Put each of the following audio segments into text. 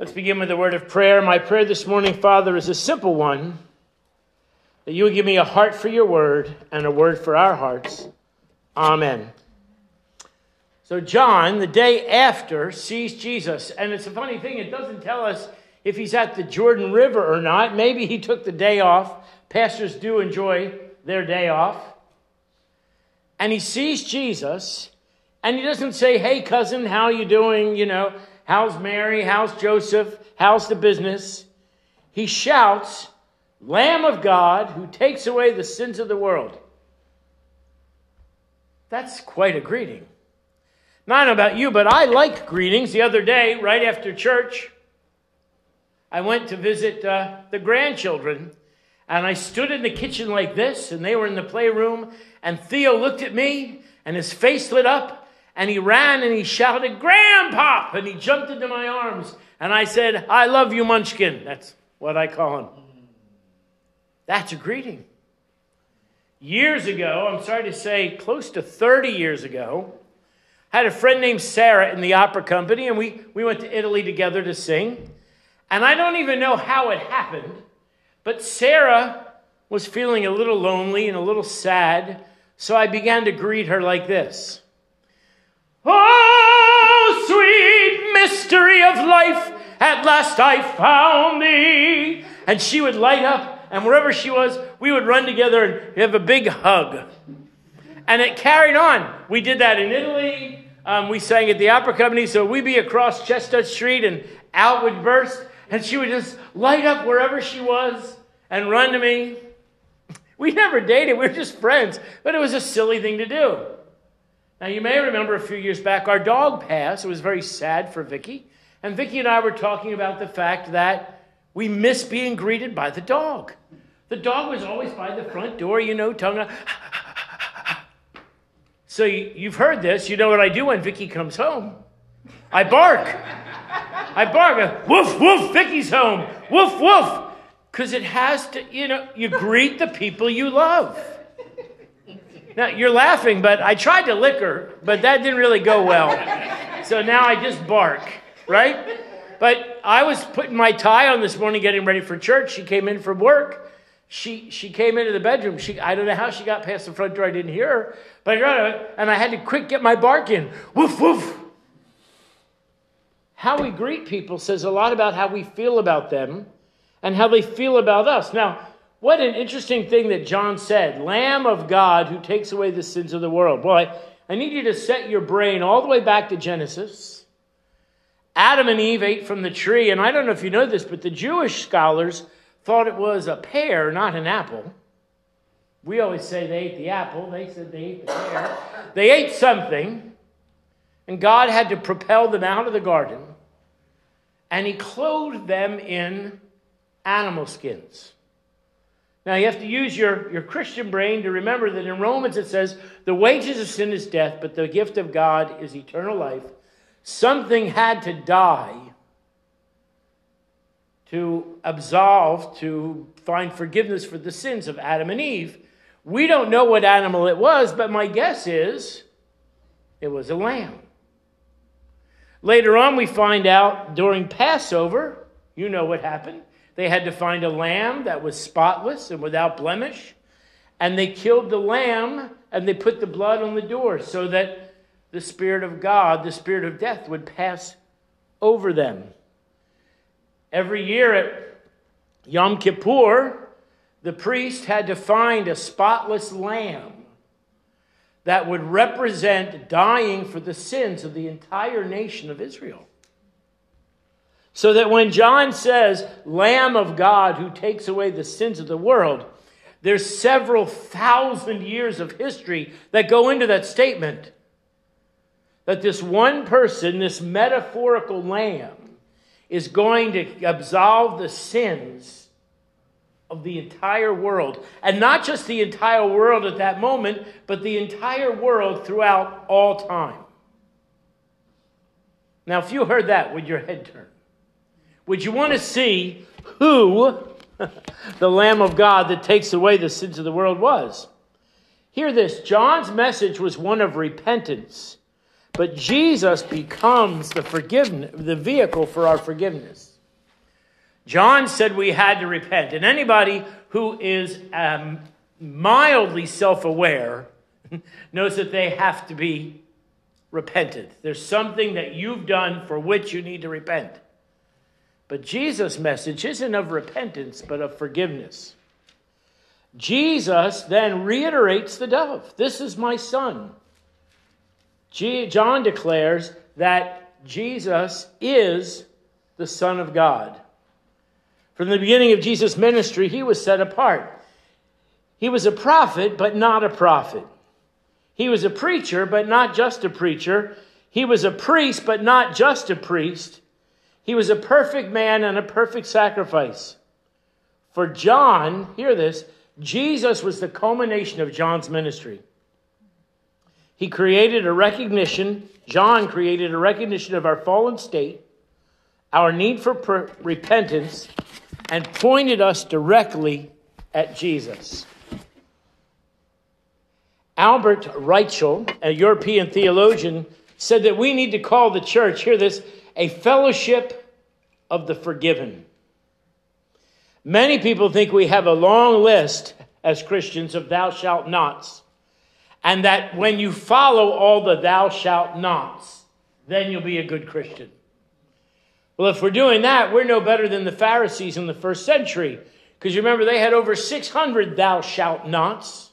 Let's begin with a word of prayer. My prayer this morning, Father, is a simple one that you would give me a heart for your word and a word for our hearts. Amen. So, John, the day after, sees Jesus. And it's a funny thing, it doesn't tell us if he's at the Jordan River or not. Maybe he took the day off. Pastors do enjoy their day off. And he sees Jesus, and he doesn't say, Hey, cousin, how you doing? You know, how's Mary? How's Joseph? How's the business? He shouts, Lamb of God who takes away the sins of the world. That's quite a greeting. Not about you, but I like greetings. The other day, right after church, I went to visit uh, the grandchildren, and I stood in the kitchen like this, and they were in the playroom, and Theo looked at me, and his face lit up, and he ran and he shouted, Grandpop! And he jumped into my arms, and I said, I love you, Munchkin. That's what I call him. That's a greeting. Years ago, I'm sorry to say, close to 30 years ago, I had a friend named Sarah in the opera company, and we, we went to Italy together to sing. And I don't even know how it happened, but Sarah was feeling a little lonely and a little sad, so I began to greet her like this Oh, sweet mystery of life, at last I found thee. And she would light up, and wherever she was, we would run together and have a big hug. And it carried on. We did that in Italy. Um, we sang at the opera company, so we'd be across Chestnut Street and out would burst, and she would just light up wherever she was and run to me. We never dated, we were just friends, but it was a silly thing to do. Now, you may remember a few years back, our dog passed. It was very sad for Vicky. And Vicky and I were talking about the fact that we miss being greeted by the dog. The dog was always by the front door, you know, tongue. So you've heard this. You know what I do when Vicky comes home? I bark. I bark. Woof, woof, Vicky's home. Woof, woof. Because it has to, you know, you greet the people you love. Now, you're laughing, but I tried to lick her, but that didn't really go well. So now I just bark, right? But I was putting my tie on this morning, getting ready for church. She came in from work. She, she came into the bedroom. She, I don't know how she got past the front door. I didn't hear her. But I got it, and I had to quick get my bark in. Woof, woof. How we greet people says a lot about how we feel about them and how they feel about us. Now, what an interesting thing that John said Lamb of God who takes away the sins of the world. Boy, I need you to set your brain all the way back to Genesis. Adam and Eve ate from the tree, and I don't know if you know this, but the Jewish scholars thought it was a pear, not an apple. We always say they ate the apple, they said they ate the pear. They ate something, and God had to propel them out of the garden, and He clothed them in animal skins. Now, you have to use your, your Christian brain to remember that in Romans it says, the wages of sin is death, but the gift of God is eternal life. Something had to die to absolve, to find forgiveness for the sins of Adam and Eve. We don't know what animal it was, but my guess is it was a lamb. Later on, we find out during Passover, you know what happened. They had to find a lamb that was spotless and without blemish. And they killed the lamb and they put the blood on the door so that the Spirit of God, the Spirit of death, would pass over them. Every year at Yom Kippur, the priest had to find a spotless lamb that would represent dying for the sins of the entire nation of Israel. So that when John says, Lamb of God who takes away the sins of the world, there's several thousand years of history that go into that statement. That this one person, this metaphorical lamb, is going to absolve the sins of the entire world. And not just the entire world at that moment, but the entire world throughout all time. Now, if you heard that, would your head turn? Would you want to see who the Lamb of God that takes away the sins of the world was? Hear this John's message was one of repentance, but Jesus becomes the forgiveness, the vehicle for our forgiveness. John said we had to repent. And anybody who is um, mildly self aware knows that they have to be repentant. There's something that you've done for which you need to repent. But Jesus' message isn't of repentance, but of forgiveness. Jesus then reiterates the dove This is my son. John declares that Jesus is the Son of God. From the beginning of Jesus' ministry, he was set apart. He was a prophet, but not a prophet. He was a preacher, but not just a preacher. He was a priest, but not just a priest. He was a perfect man and a perfect sacrifice. For John, hear this, Jesus was the culmination of John's ministry. He created a recognition, John created a recognition of our fallen state, our need for per- repentance, and pointed us directly at Jesus. Albert Reichel, a European theologian, said that we need to call the church, hear this, a fellowship of the forgiven. Many people think we have a long list as Christians of thou shalt nots, and that when you follow all the thou shalt nots, then you'll be a good Christian. Well, if we're doing that, we're no better than the Pharisees in the first century, because you remember they had over 600 thou shalt nots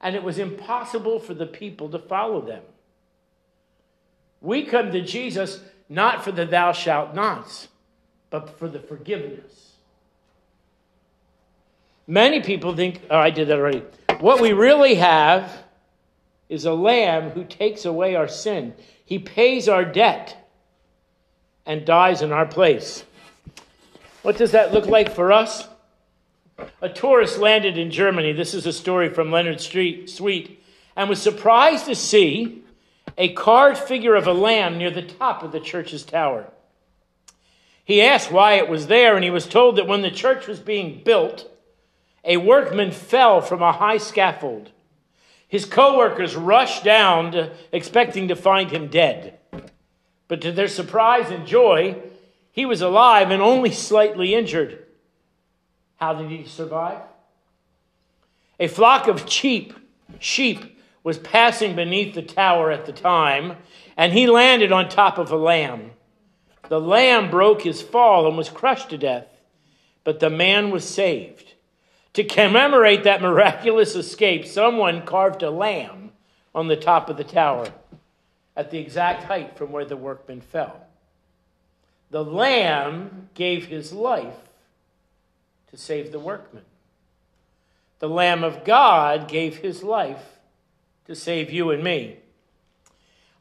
and it was impossible for the people to follow them. We come to Jesus not for the thou shalt nots, but for the forgiveness. Many people think, oh, I did that already. What we really have is a lamb who takes away our sin. He pays our debt and dies in our place. What does that look like for us? A tourist landed in Germany. This is a story from Leonard Street, Sweet, and was surprised to see a carved figure of a lamb near the top of the church's tower. He asked why it was there, and he was told that when the church was being built, a workman fell from a high scaffold. His co workers rushed down, to, expecting to find him dead. But to their surprise and joy, he was alive and only slightly injured. How did he survive? A flock of sheep, sheep was passing beneath the tower at the time, and he landed on top of a lamb. The lamb broke his fall and was crushed to death, but the man was saved. To commemorate that miraculous escape, someone carved a lamb on the top of the tower at the exact height from where the workman fell. The lamb gave his life to save the workman. The Lamb of God gave his life to save you and me.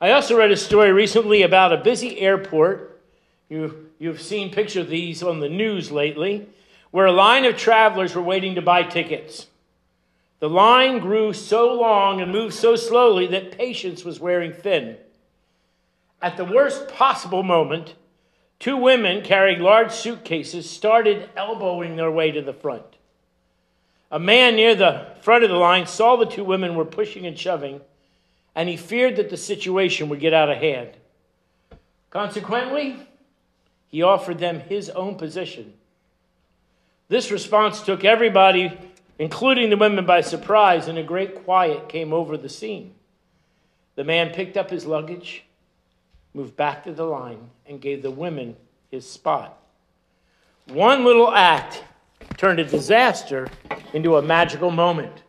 I also read a story recently about a busy airport. You, you've seen pictures of these on the news lately, where a line of travelers were waiting to buy tickets. The line grew so long and moved so slowly that patience was wearing thin. At the worst possible moment, Two women carrying large suitcases started elbowing their way to the front. A man near the front of the line saw the two women were pushing and shoving, and he feared that the situation would get out of hand. Consequently, he offered them his own position. This response took everybody, including the women, by surprise, and a great quiet came over the scene. The man picked up his luggage moved back to the line, and gave the women his spot. One little act turned a disaster into a magical moment.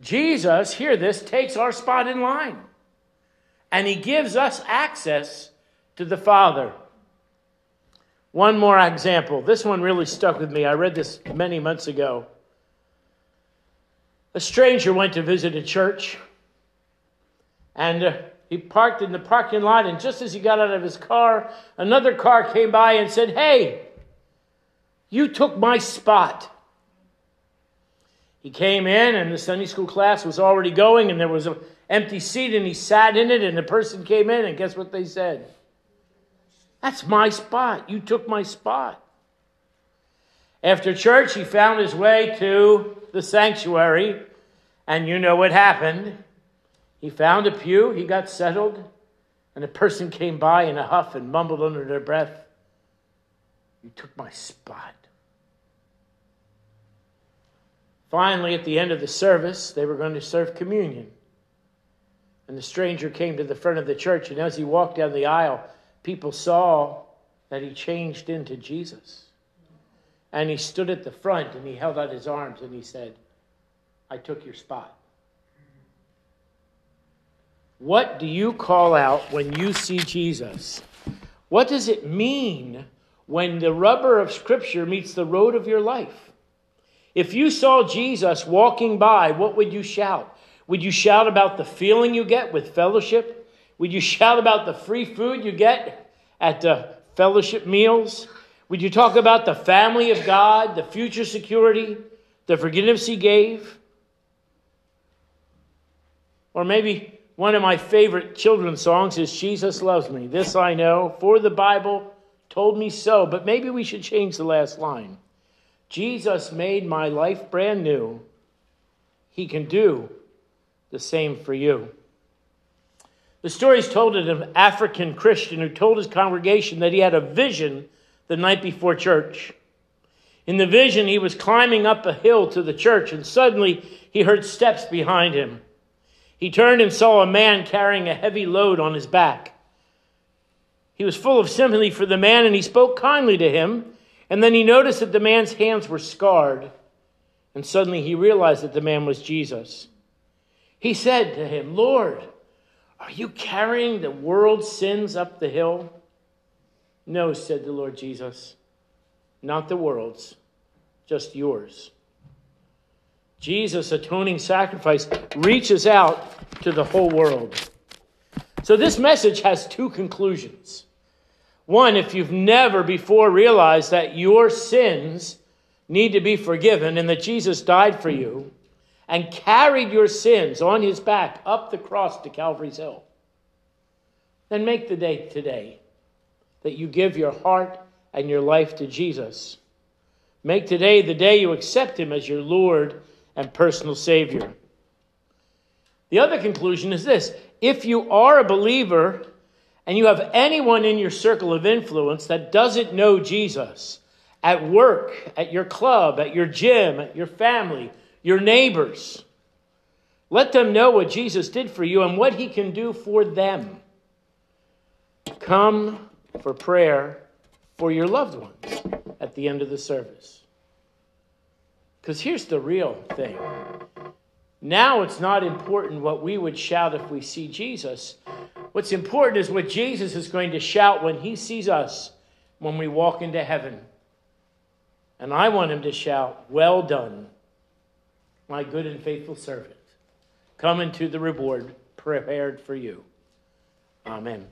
Jesus, hear this, takes our spot in line, and he gives us access to the Father. One more example. This one really stuck with me. I read this many months ago. A stranger went to visit a church, and uh, he parked in the parking lot, and just as he got out of his car, another car came by and said, Hey, you took my spot. He came in, and the Sunday school class was already going, and there was an empty seat, and he sat in it, and the person came in, and guess what they said? That's my spot. You took my spot. After church, he found his way to the sanctuary, and you know what happened. He found a pew, he got settled, and a person came by in a huff and mumbled under their breath, You took my spot. Finally, at the end of the service, they were going to serve communion. And the stranger came to the front of the church, and as he walked down the aisle, people saw that he changed into Jesus. And he stood at the front and he held out his arms and he said, I took your spot. What do you call out when you see Jesus? What does it mean when the rubber of Scripture meets the road of your life? If you saw Jesus walking by, what would you shout? Would you shout about the feeling you get with fellowship? Would you shout about the free food you get at the fellowship meals? Would you talk about the family of God, the future security, the forgiveness He gave? Or maybe one of my favorite children's songs is Jesus Loves Me. This I know, for the Bible told me so. But maybe we should change the last line. Jesus made my life brand new. He can do the same for you. The story is told of an African Christian who told his congregation that he had a vision the night before church. In the vision, he was climbing up a hill to the church, and suddenly he heard steps behind him. He turned and saw a man carrying a heavy load on his back. He was full of sympathy for the man and he spoke kindly to him. And then he noticed that the man's hands were scarred. And suddenly he realized that the man was Jesus. He said to him, Lord, are you carrying the world's sins up the hill? No, said the Lord Jesus, not the world's, just yours. Jesus' atoning sacrifice reaches out to the whole world. So, this message has two conclusions. One, if you've never before realized that your sins need to be forgiven and that Jesus died for you and carried your sins on his back up the cross to Calvary's Hill, then make the day today that you give your heart and your life to Jesus. Make today the day you accept him as your Lord and personal Savior. The other conclusion is this if you are a believer and you have anyone in your circle of influence that doesn't know Jesus, at work, at your club, at your gym, at your family, your neighbors, let them know what Jesus did for you and what he can do for them. Come for prayer for your loved ones at the end of the service. Because here's the real thing. Now it's not important what we would shout if we see Jesus. What's important is what Jesus is going to shout when he sees us when we walk into heaven. And I want him to shout, Well done, my good and faithful servant. Come into the reward prepared for you. Amen.